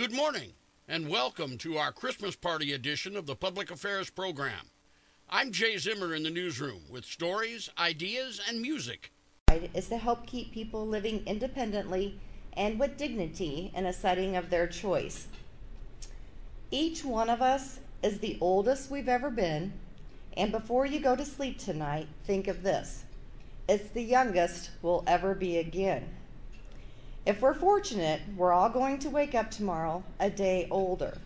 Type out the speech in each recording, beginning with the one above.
Good morning, and welcome to our Christmas party edition of the Public Affairs Program. I'm Jay Zimmer in the newsroom with stories, ideas, and music. Is to help keep people living independently and with dignity in a setting of their choice. Each one of us is the oldest we've ever been, and before you go to sleep tonight, think of this it's the youngest we'll ever be again. If we're fortunate, we're all going to wake up tomorrow a day older.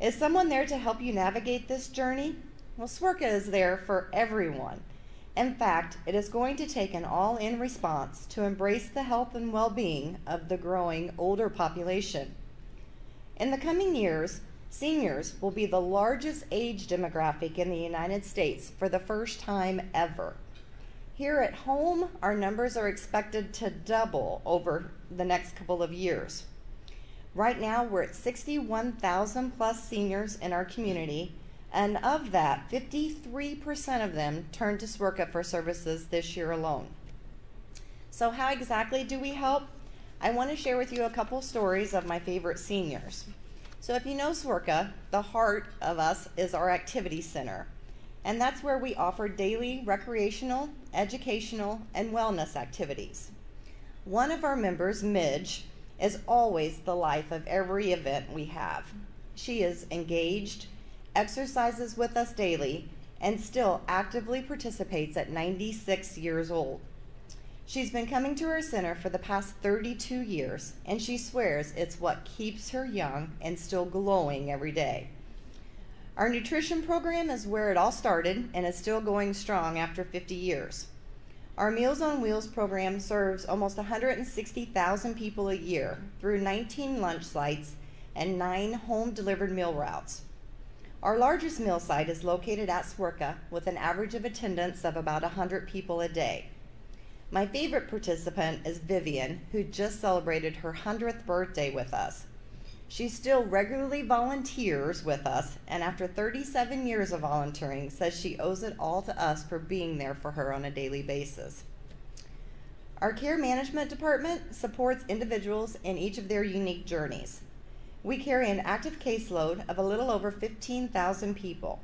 Is someone there to help you navigate this journey? Well, SWIRCA is there for everyone. In fact, it is going to take an all in response to embrace the health and well being of the growing older population. In the coming years, seniors will be the largest age demographic in the United States for the first time ever. Here at home, our numbers are expected to double over the next couple of years. Right now, we're at 61,000 plus seniors in our community, and of that, 53% of them turned to SWIRCA for services this year alone. So, how exactly do we help? I want to share with you a couple stories of my favorite seniors. So, if you know SWIRCA, the heart of us is our activity center, and that's where we offer daily recreational, educational, and wellness activities. One of our members, Midge, is always the life of every event we have. She is engaged, exercises with us daily, and still actively participates at 96 years old. She's been coming to our center for the past 32 years, and she swears it's what keeps her young and still glowing every day. Our nutrition program is where it all started and is still going strong after 50 years. Our Meals on Wheels program serves almost 160,000 people a year through 19 lunch sites and nine home delivered meal routes. Our largest meal site is located at SWIRCA with an average of attendance of about 100 people a day. My favorite participant is Vivian, who just celebrated her 100th birthday with us. She still regularly volunteers with us, and after 37 years of volunteering, says she owes it all to us for being there for her on a daily basis. Our care management department supports individuals in each of their unique journeys. We carry an active caseload of a little over 15,000 people.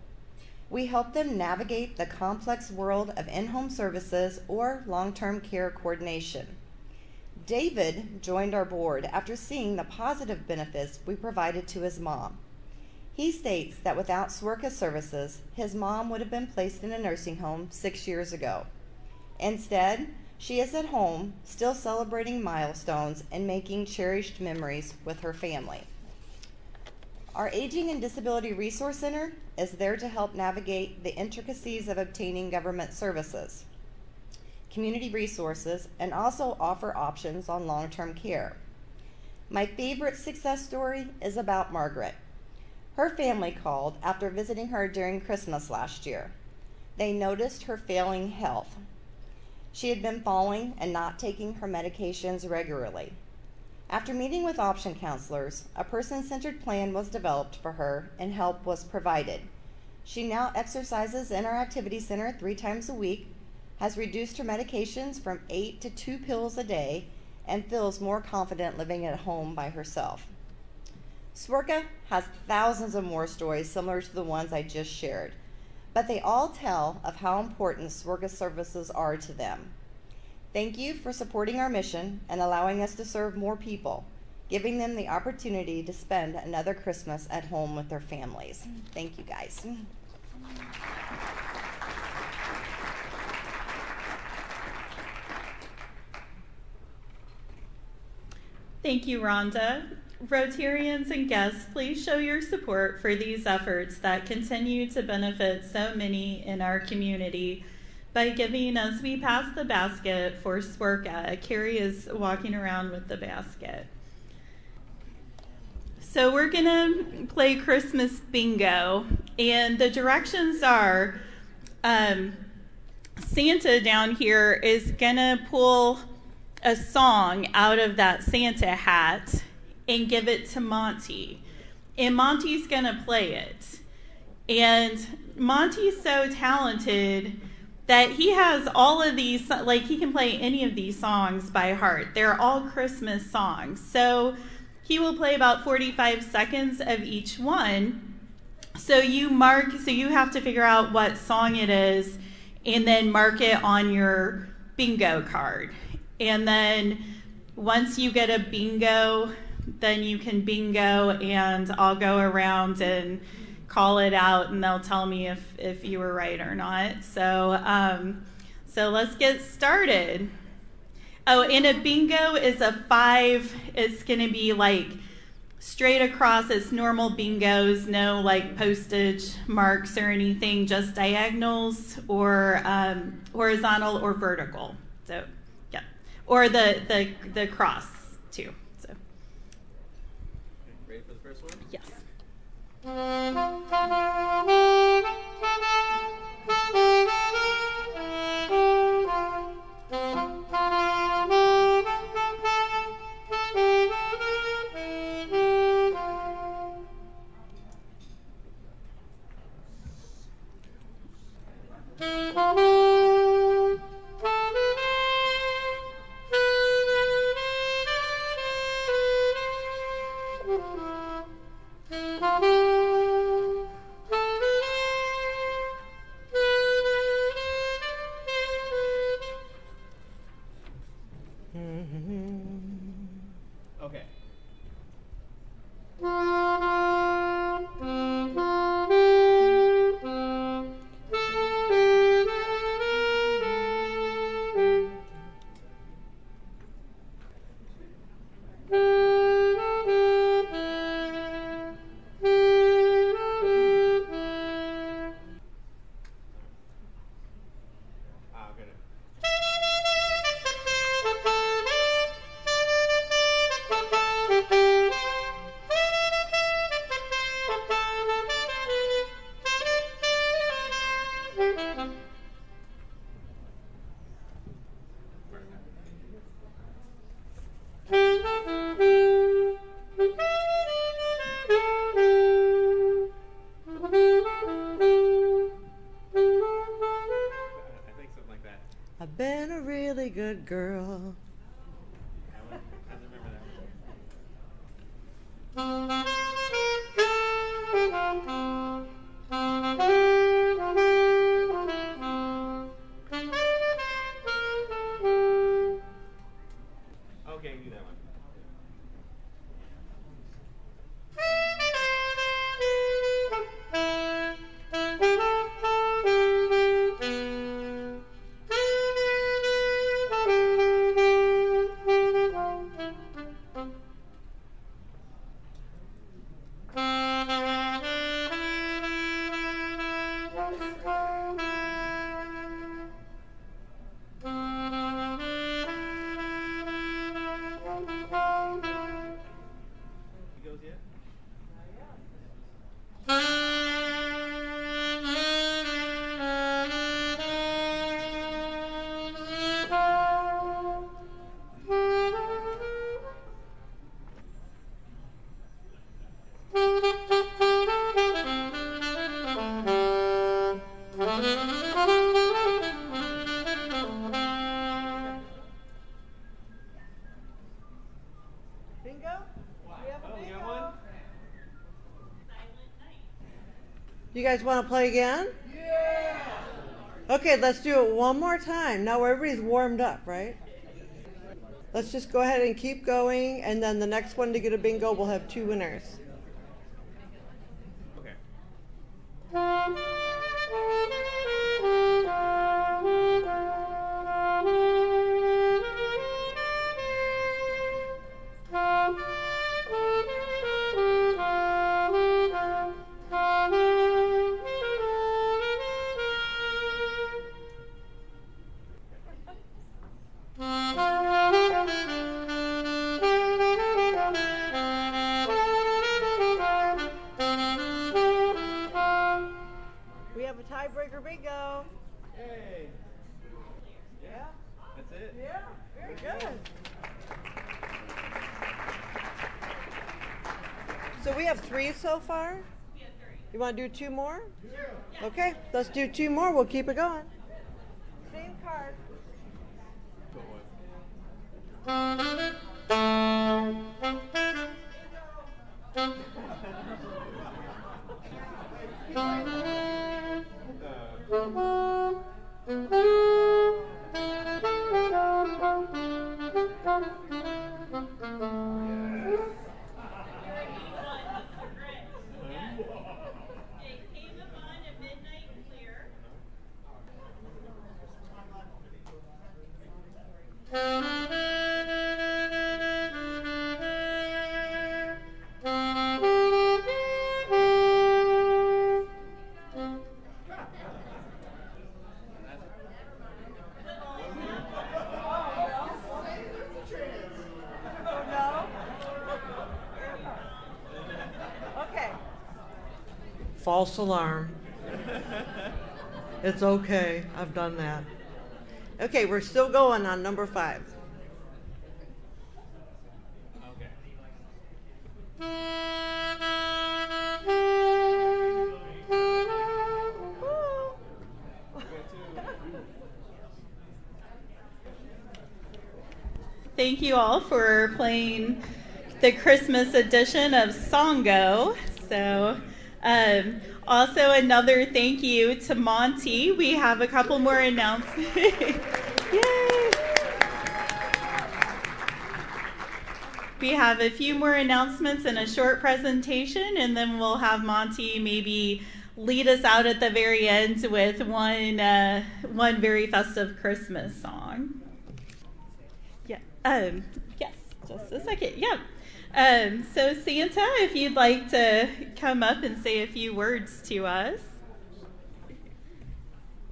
We help them navigate the complex world of in home services or long term care coordination. David joined our board after seeing the positive benefits we provided to his mom. He states that without SWIRCA services, his mom would have been placed in a nursing home six years ago. Instead, she is at home, still celebrating milestones and making cherished memories with her family. Our Aging and Disability Resource Center is there to help navigate the intricacies of obtaining government services community resources, and also offer options on long term care. My favorite success story is about Margaret. Her family called after visiting her during Christmas last year. They noticed her failing health. She had been falling and not taking her medications regularly. After meeting with option counselors, a person centered plan was developed for her and help was provided. She now exercises in our activity center three times a week has reduced her medications from eight to two pills a day and feels more confident living at home by herself. SWIRCA has thousands of more stories similar to the ones I just shared, but they all tell of how important SWIRCA services are to them. Thank you for supporting our mission and allowing us to serve more people, giving them the opportunity to spend another Christmas at home with their families. Thank you guys. Thank you, Rhonda. Rotarians and guests, please show your support for these efforts that continue to benefit so many in our community by giving as we pass the basket for SWIRCA. Carrie is walking around with the basket. So we're going to play Christmas bingo, and the directions are um, Santa down here is going to pull a song out of that Santa hat and give it to Monty. And Monty's going to play it. And Monty's so talented that he has all of these, like, he can play any of these songs by heart. They're all Christmas songs. So he will play about 45 seconds of each one. So you mark, so you have to figure out what song it is and then mark it on your bingo card. And then once you get a bingo, then you can bingo and I'll go around and call it out and they'll tell me if, if you were right or not. So, um, so let's get started. Oh, and a bingo is a five. It's going to be like straight across. It's normal bingos, no like postage marks or anything, just diagonals or um, horizontal or vertical. So, or the the the cross too. So. Ready for the first one? Yes. Okay. guys want to play again? Yeah. Okay, let's do it one more time. Now everybody's warmed up, right? Let's just go ahead and keep going, and then the next one to get a bingo, we'll have two winners. Far? You want to do two more? Okay, let's do two more. We'll keep it going. False alarm. It's okay. I've done that. Okay, we're still going on number five. Thank you all for playing the Christmas edition of Songo. So, um, also another thank you to Monty. We have a couple more announcements. Yay! We have a few more announcements and a short presentation, and then we'll have Monty maybe lead us out at the very end with one uh, one very festive Christmas song. Yeah. Um, yes. Just a second. Yeah. Um, so Santa, if you'd like to come up and say a few words to us.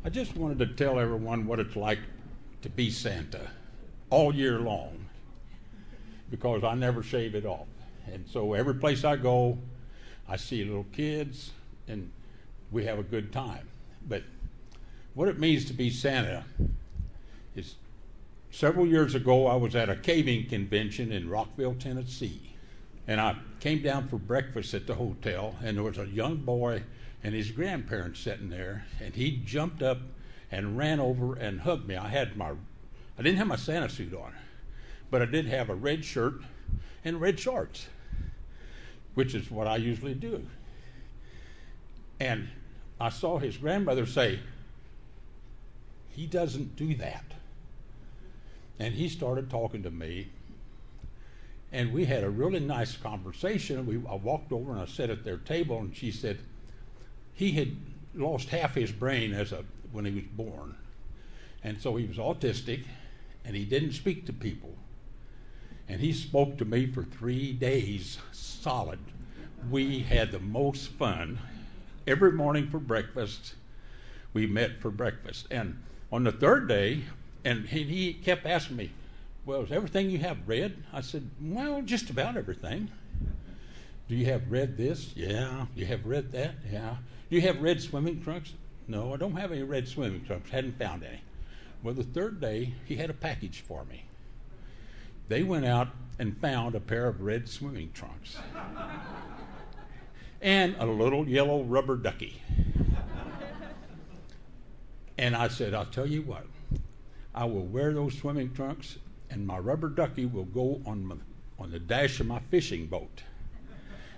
I just wanted to tell everyone what it's like to be Santa all year long because I never shave it off. And so every place I go, I see little kids and we have a good time. But what it means to be Santa is several years ago I was at a caving convention in Rockville, Tennessee. And I came down for breakfast at the hotel, and there was a young boy and his grandparents sitting there, and he jumped up and ran over and hugged me. I had my, I didn't have my Santa suit on, but I did have a red shirt and red shorts, which is what I usually do. And I saw his grandmother say, He doesn't do that. And he started talking to me, and we had a really nice conversation. We, I walked over and I sat at their table, and she said he had lost half his brain as a when he was born, and so he was autistic, and he didn't speak to people. And he spoke to me for three days solid. We had the most fun every morning for breakfast. We met for breakfast, and on the third day, and he, he kept asking me, well, is everything you have red? I said, Well, just about everything. Do you have red this? Yeah. Do you have red that? Yeah. Do you have red swimming trunks? No, I don't have any red swimming trunks. Hadn't found any. Well, the third day, he had a package for me. They went out and found a pair of red swimming trunks and a little yellow rubber ducky. And I said, I'll tell you what, I will wear those swimming trunks and my rubber ducky will go on my, on the dash of my fishing boat.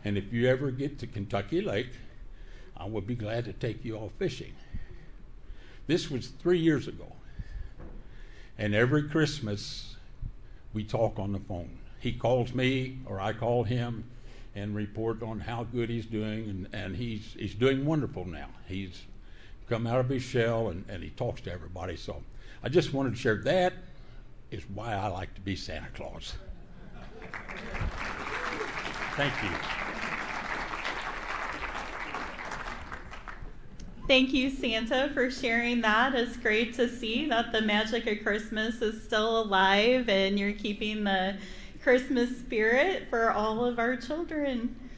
And if you ever get to Kentucky Lake, I will be glad to take you all fishing. This was three years ago. And every Christmas, we talk on the phone. He calls me, or I call him, and report on how good he's doing. And, and he's, he's doing wonderful now. He's come out of his shell, and, and he talks to everybody. So I just wanted to share that is why I like to be Santa Claus. Thank you. Thank you, Santa, for sharing that. It's great to see that the magic of Christmas is still alive and you're keeping the Christmas spirit for all of our children.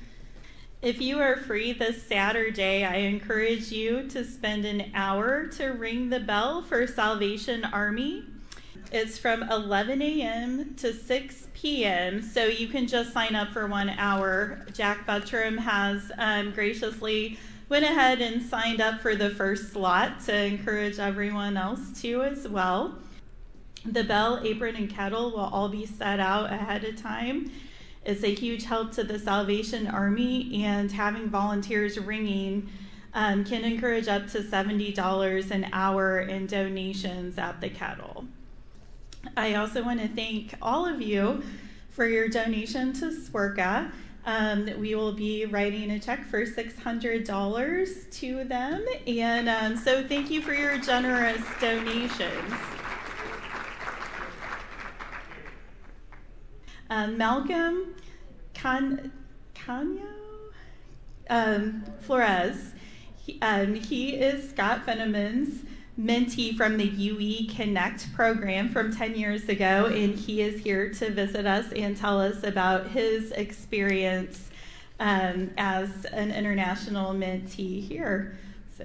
If you are free this Saturday, I encourage you to spend an hour to ring the bell for Salvation Army. It's from 11 a.m. to 6 p.m., so you can just sign up for one hour. Jack Buttram has um, graciously went ahead and signed up for the first slot to encourage everyone else to as well. The bell, apron, and kettle will all be set out ahead of time. It's a huge help to the Salvation Army, and having volunteers ringing um, can encourage up to $70 an hour in donations at the kettle. I also want to thank all of you for your donation to SWIRCA. Um, we will be writing a check for $600 to them. And um, so thank you for your generous donations. Um, Malcolm Can- Canyo um, Flores, he, um, he is Scott Fenneman's mentee from the UE Connect program from 10 years ago, and he is here to visit us and tell us about his experience um, as an international mentee here. So.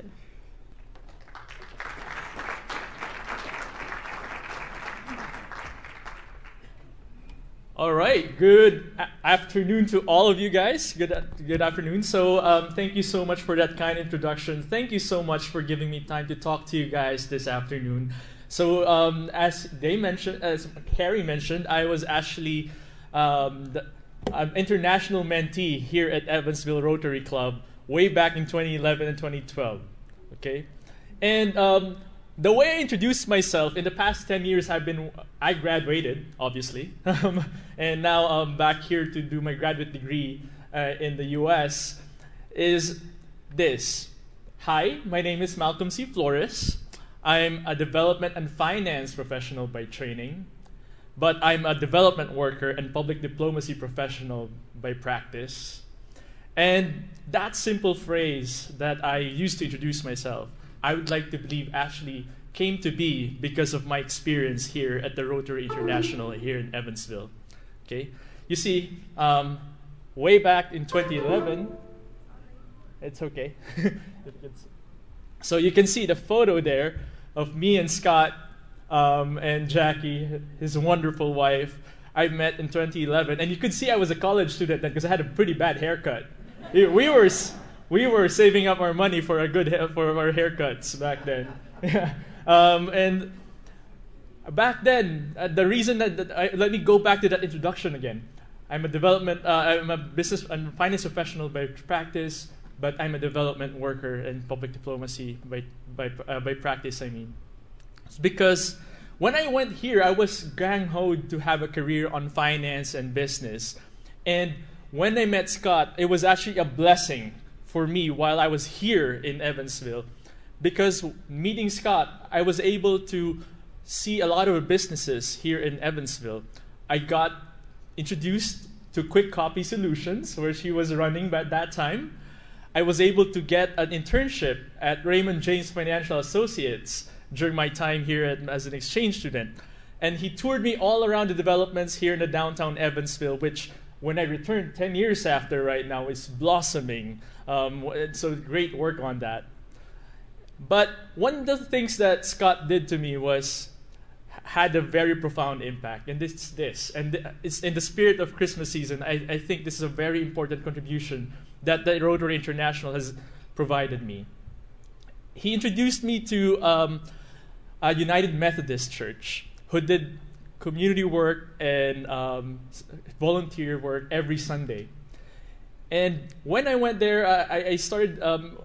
All right. Good afternoon to all of you guys. Good good afternoon. So, um, thank you so much for that kind introduction. Thank you so much for giving me time to talk to you guys this afternoon. So, um, as they mentioned, as Harry mentioned, I was actually um, the, an international mentee here at Evansville Rotary Club way back in 2011 and 2012. Okay, and um, the way I introduced myself in the past 10 years, I've been, I graduated, obviously, um, and now I'm back here to do my graduate degree uh, in the US, is this. Hi, my name is Malcolm C. Flores. I'm a development and finance professional by training, but I'm a development worker and public diplomacy professional by practice. And that simple phrase that I used to introduce myself I would like to believe actually came to be because of my experience here at the Rotary International here in Evansville. Okay, you see, um, way back in 2011, it's okay. so you can see the photo there of me and Scott um, and Jackie, his wonderful wife. I met in 2011, and you could see I was a college student then because I had a pretty bad haircut. We were we were saving up our money for a good ha- for our haircuts back then. um, and back then, uh, the reason that, that I, let me go back to that introduction again. I'm a development, uh, I'm a business and finance professional by practice, but I'm a development worker in public diplomacy by by uh, by practice. I mean, it's because when I went here, I was gang hoed to have a career on finance and business, and when I met Scott, it was actually a blessing for me while I was here in Evansville. Because meeting Scott, I was able to see a lot of businesses here in Evansville. I got introduced to Quick Copy Solutions, where she was running at that time. I was able to get an internship at Raymond James Financial Associates during my time here at, as an exchange student. And he toured me all around the developments here in the downtown Evansville, which when I returned 10 years after right now is blossoming. Um, so great work on that. But one of the things that Scott did to me was had a very profound impact, and it's this. And it's in the spirit of Christmas season. I, I think this is a very important contribution that the Rotary International has provided me. He introduced me to um, a United Methodist Church who did community work and um, volunteer work every Sunday. And when I went there, I, I started um,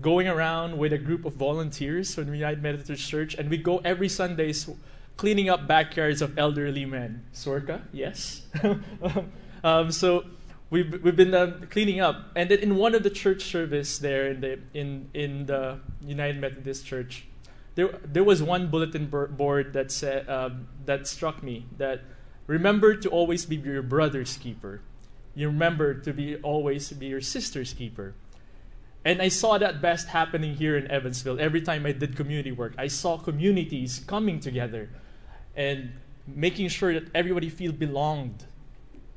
going around with a group of volunteers from the United Methodist Church, and we go every Sundays cleaning up backyards of elderly men. SWIRCA, yes. um, so we've, we've been uh, cleaning up, and then in one of the church service there in the in in the United Methodist Church, there there was one bulletin board that said um, that struck me that remember to always be your brother's keeper. You remember to be always be your sister's keeper. And I saw that best happening here in Evansville. Every time I did community work, I saw communities coming together and making sure that everybody feel belonged.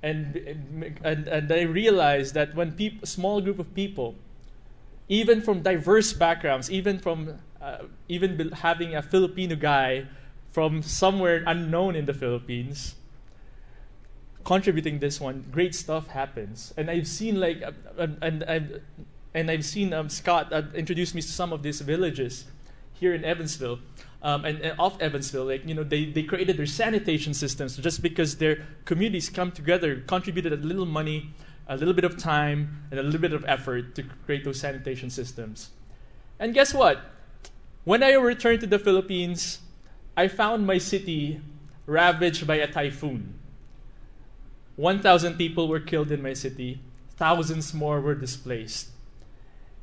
And, and, and I realized that when peop- small group of people, even from diverse backgrounds, even from uh, even having a Filipino guy from somewhere unknown in the Philippines, contributing this one, great stuff happens. And I've seen like, uh, and I've and I've seen um, Scott uh, introduce me to some of these villages. here in Evansville. Um, and, and off Evansville, like you know, they, they created their sanitation systems just because their communities come together, contributed a little money, a little bit of time, and a little bit of effort to create those sanitation systems. And guess what? When I returned to the Philippines, I found my city ravaged by a typhoon. 1,000 people were killed in my city, thousands more were displaced.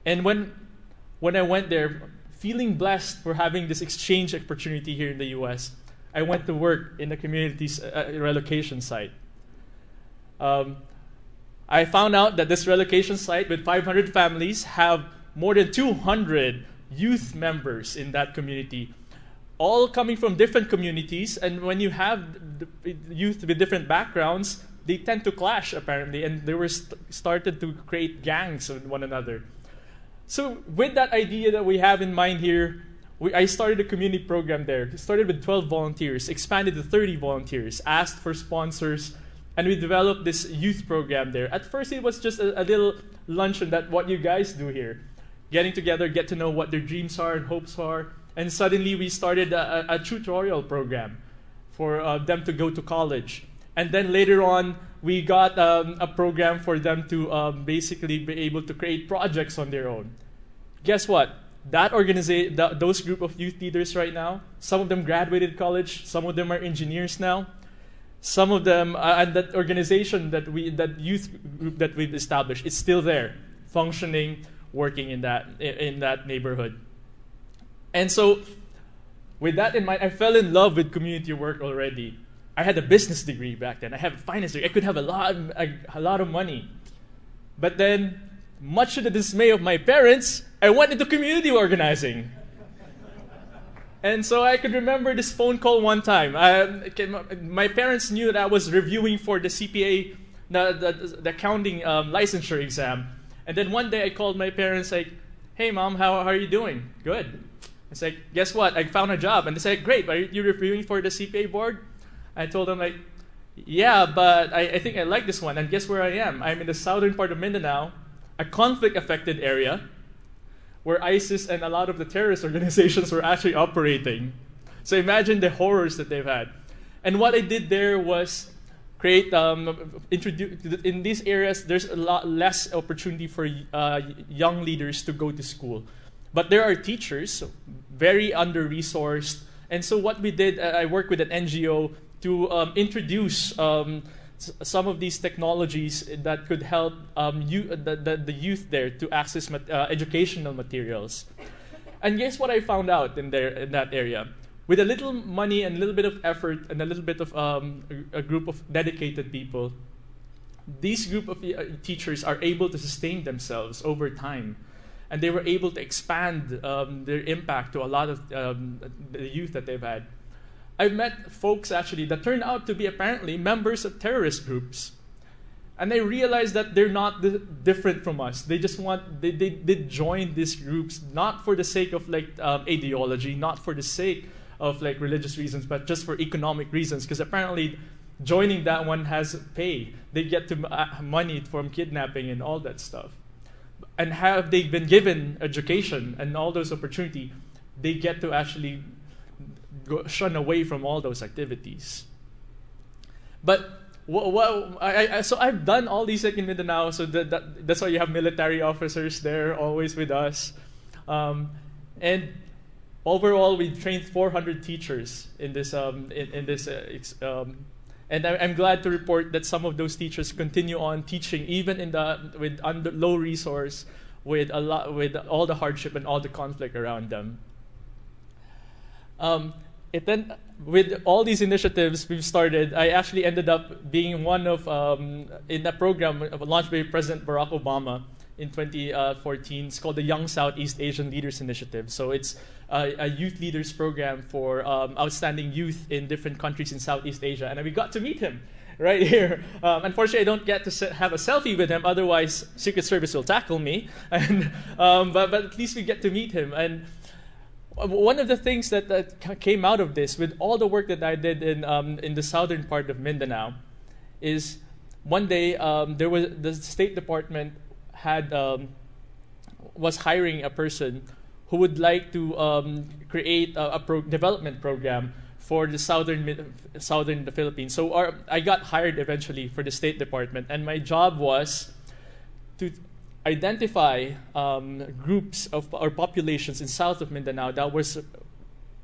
And when, when I went there, feeling blessed for having this exchange opportunity here in the US, I went to work in the community's uh, relocation site. Um, I found out that this relocation site with 500 families have more than 200 youth members in that community, all coming from different communities. And when you have youth with different backgrounds, they tend to clash apparently, and they were st- started to create gangs with one another. So with that idea that we have in mind here, we, I started a community program there. It started with 12 volunteers, expanded to 30 volunteers, asked for sponsors, and we developed this youth program there. At first, it was just a, a little luncheon that what you guys do here, getting together, get to know what their dreams are and hopes are, and suddenly we started a, a, tutorial program for uh, them to go to college. And then later on, we got um, a program for them to um, basically be able to create projects on their own. Guess what? That organization, th- those group of youth leaders right now, some of them graduated college, some of them are engineers now. Some of them, uh, and that organization that we, that youth group that we've established, is still there, functioning, working in that in, that neighborhood. And so, with that in mind, I fell in love with community work already. I had a business degree back then. I have a finance degree. I could have a lot, a, a lot of money. But then, much to the dismay of my parents, I went into community organizing. And so I could remember this phone call one time. I, my parents knew that I was reviewing for the CPA, the, the, the accounting um, licensure exam. And then one day I called my parents, like, hey, mom, how, how are you doing? Good. It's like, guess what? I found a job. And they said, great, are you reviewing for the CPA board? I told them, like, yeah, but I, I think I like this one. And guess where I am? I'm in the southern part of Mindanao, a conflict affected area where ISIS and a lot of the terrorist organizations were actually operating. So imagine the horrors that they've had. And what I did there was create, um, introduce, in these areas, there's a lot less opportunity for uh, young leaders to go to school. But there are teachers, very under resourced. And so what we did, uh, I worked with an NGO to um, introduce um, some of these technologies that could help um, you, the, the, the, youth there to access mat- uh, educational materials. And guess what I found out in, there, in that area? With a little money and a little bit of effort and a little bit of um, a, a, group of dedicated people, these group of uh, teachers are able to sustain themselves over time. And they were able to expand um, their impact to a lot of um, the youth that they've had. I've met folks actually that turned out to be apparently members of terrorist groups. And I realized that they're not different from us. They just want, they, they, they join these groups not for the sake of like um, ideology, not for the sake of like religious reasons, but just for economic reasons. Because apparently joining that one has pay. They get to uh, money from kidnapping and all that stuff. And have they been given education and all those opportunity, they get to actually go, shun away from all those activities. But what, what, I, I, so I've done all these like in Mindanao, so that, that, that's why you have military officers there always with us. Um, and overall, we trained 400 teachers in this, um, in, in, this uh, um, and I, am glad to report that some of those teachers continue on teaching even in the with under low resource, with a lot with all the hardship and all the conflict around them. Um, it then with all these initiatives we've started, I actually ended up being one of um, in a program launched by President Barack Obama in 2014. It's called the Young Southeast Asian Leaders Initiative. So it's a, a youth leaders program for um, outstanding youth in different countries in Southeast Asia, and we got to meet him right here. Um, unfortunately, I don't get to have a selfie with him. Otherwise, Secret Service will tackle me. And um, but but at least we get to meet him and one of the things that, that came out of this, with all the work that I did in, um, in the southern part of Mindanao, is one day um, there was the State Department had um, was hiring a person who would like to um, create a, a pro- development program for the southern southern the Philippines. So our, I got hired eventually for the State Department, and my job was to identify um, groups of or populations in south of Mindanao that was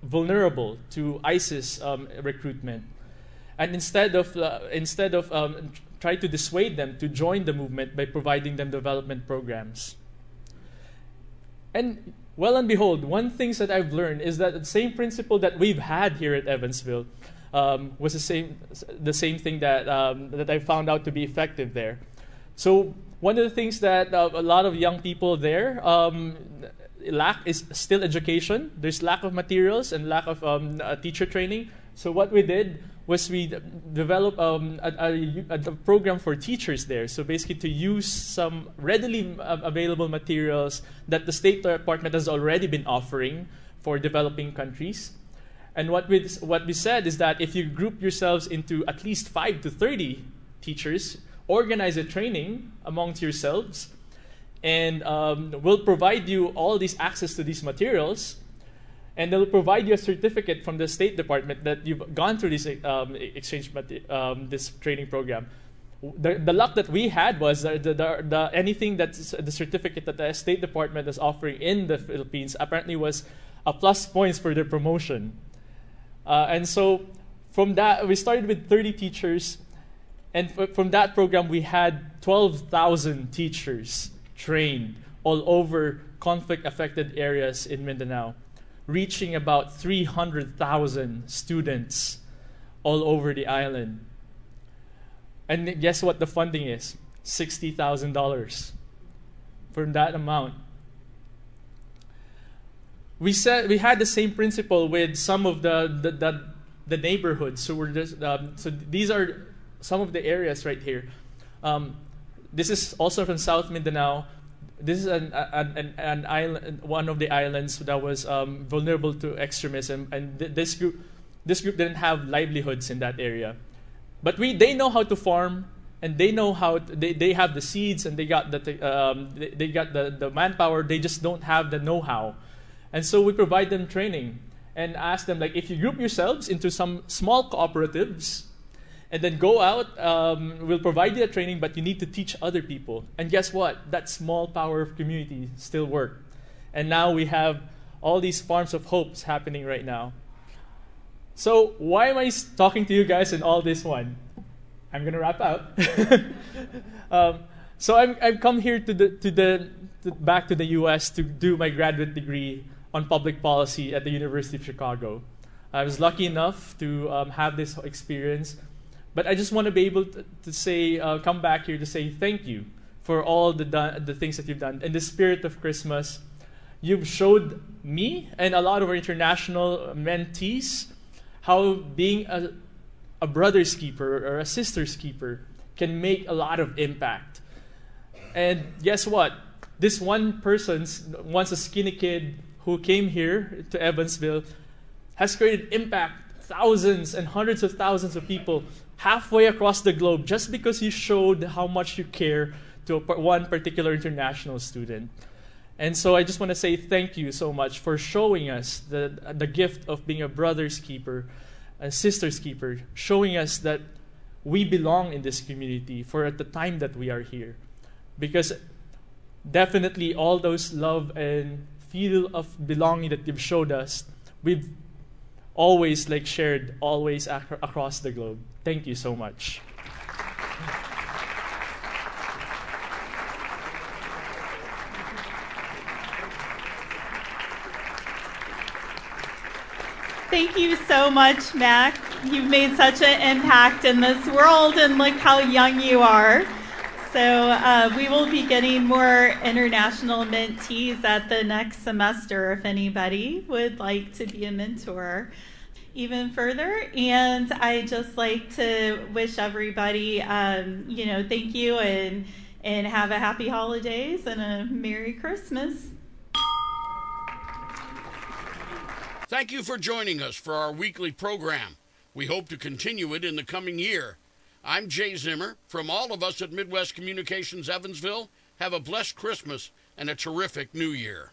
vulnerable to ISIS um, recruitment, and instead of uh, instead of um, try to dissuade them to join the movement by providing them development programs. And well and behold, one thing that I've learned is that the same principle that we've had here at Evansville um, was the same the same thing that um, that I found out to be effective there. So one of the things that uh, a lot of young people there um, lack is still education. There's lack of materials and lack of um, uh, teacher training. So what we did was we developed um, a, a, a, program for teachers there. So basically, to use some readily available materials that the State Department has already been offering for developing countries. And what we what we said is that if you group yourselves into at least five to thirty teachers, organize a training amongst yourselves, and um, we'll provide you all these access to these materials and they'll provide you a certificate from the State Department that you've gone through this um, exchange um, this training program. The, the luck that we had was the, the, the, anything that's the certificate that the State Department is offering in the Philippines apparently was a plus points for their promotion. Uh, and so from that, we started with 30 teachers, and from that program, we had 12,000 teachers trained all over conflict affected areas in Mindanao reaching about 300,000 students all over the island. And guess what the funding is? $60,000 from that amount. We said we had the same principle with some of the the, the, the neighborhoods. So we're just um, so these are some of the areas right here. Um, this is also from South Mindanao this is an, an, an, island, one of the islands that was um, vulnerable to extremism, and th- this group, this group didn't have livelihoods in that area. But we, they know how to farm, and they know how to, they, they have the seeds, and they got the um, they, they got the, the manpower. They just don't have the know-how, and so we provide them training and ask them like, if you group yourselves into some small cooperatives and then go out. Um, we'll provide you the training, but you need to teach other people. And guess what? That small power of community still worked. And now we have all these farms of hopes happening right now. So why am I talking to you guys in all this one? I'm gonna wrap up. um, so I'm, I've come here to the to the to, back to the U.S. to do my graduate degree on public policy at the University of Chicago. I was lucky enough to um, have this experience but I just want to be able to, to say, uh, come back here to say thank you for all the, the things that you've done. In the spirit of Christmas, you've showed me and a lot of our international mentees how being a, a brother's keeper or a sister's keeper can make a lot of impact. And guess what? This one person, once a skinny kid who came here to Evansville, has created impact thousands and hundreds of thousands of people halfway across the globe just because you showed how much you care to one particular international student. And so I just want to say thank you so much for showing us the, the gift of being a brother's keeper, a sister's keeper, showing us that we belong in this community for at the time that we are here. Because definitely all those love and feel of belonging that you've showed us, we've always like shared always ac- across the globe. Thank you so much. Thank you so much, Mac. You've made such an impact in this world, and look how young you are. So, uh, we will be getting more international mentees at the next semester if anybody would like to be a mentor even further. And I just like to wish everybody, um, you know, thank you and and have a happy holidays and a Merry Christmas. Thank you for joining us for our weekly program. We hope to continue it in the coming year. I'm Jay Zimmer. From all of us at Midwest Communications Evansville, have a blessed Christmas and a terrific New Year.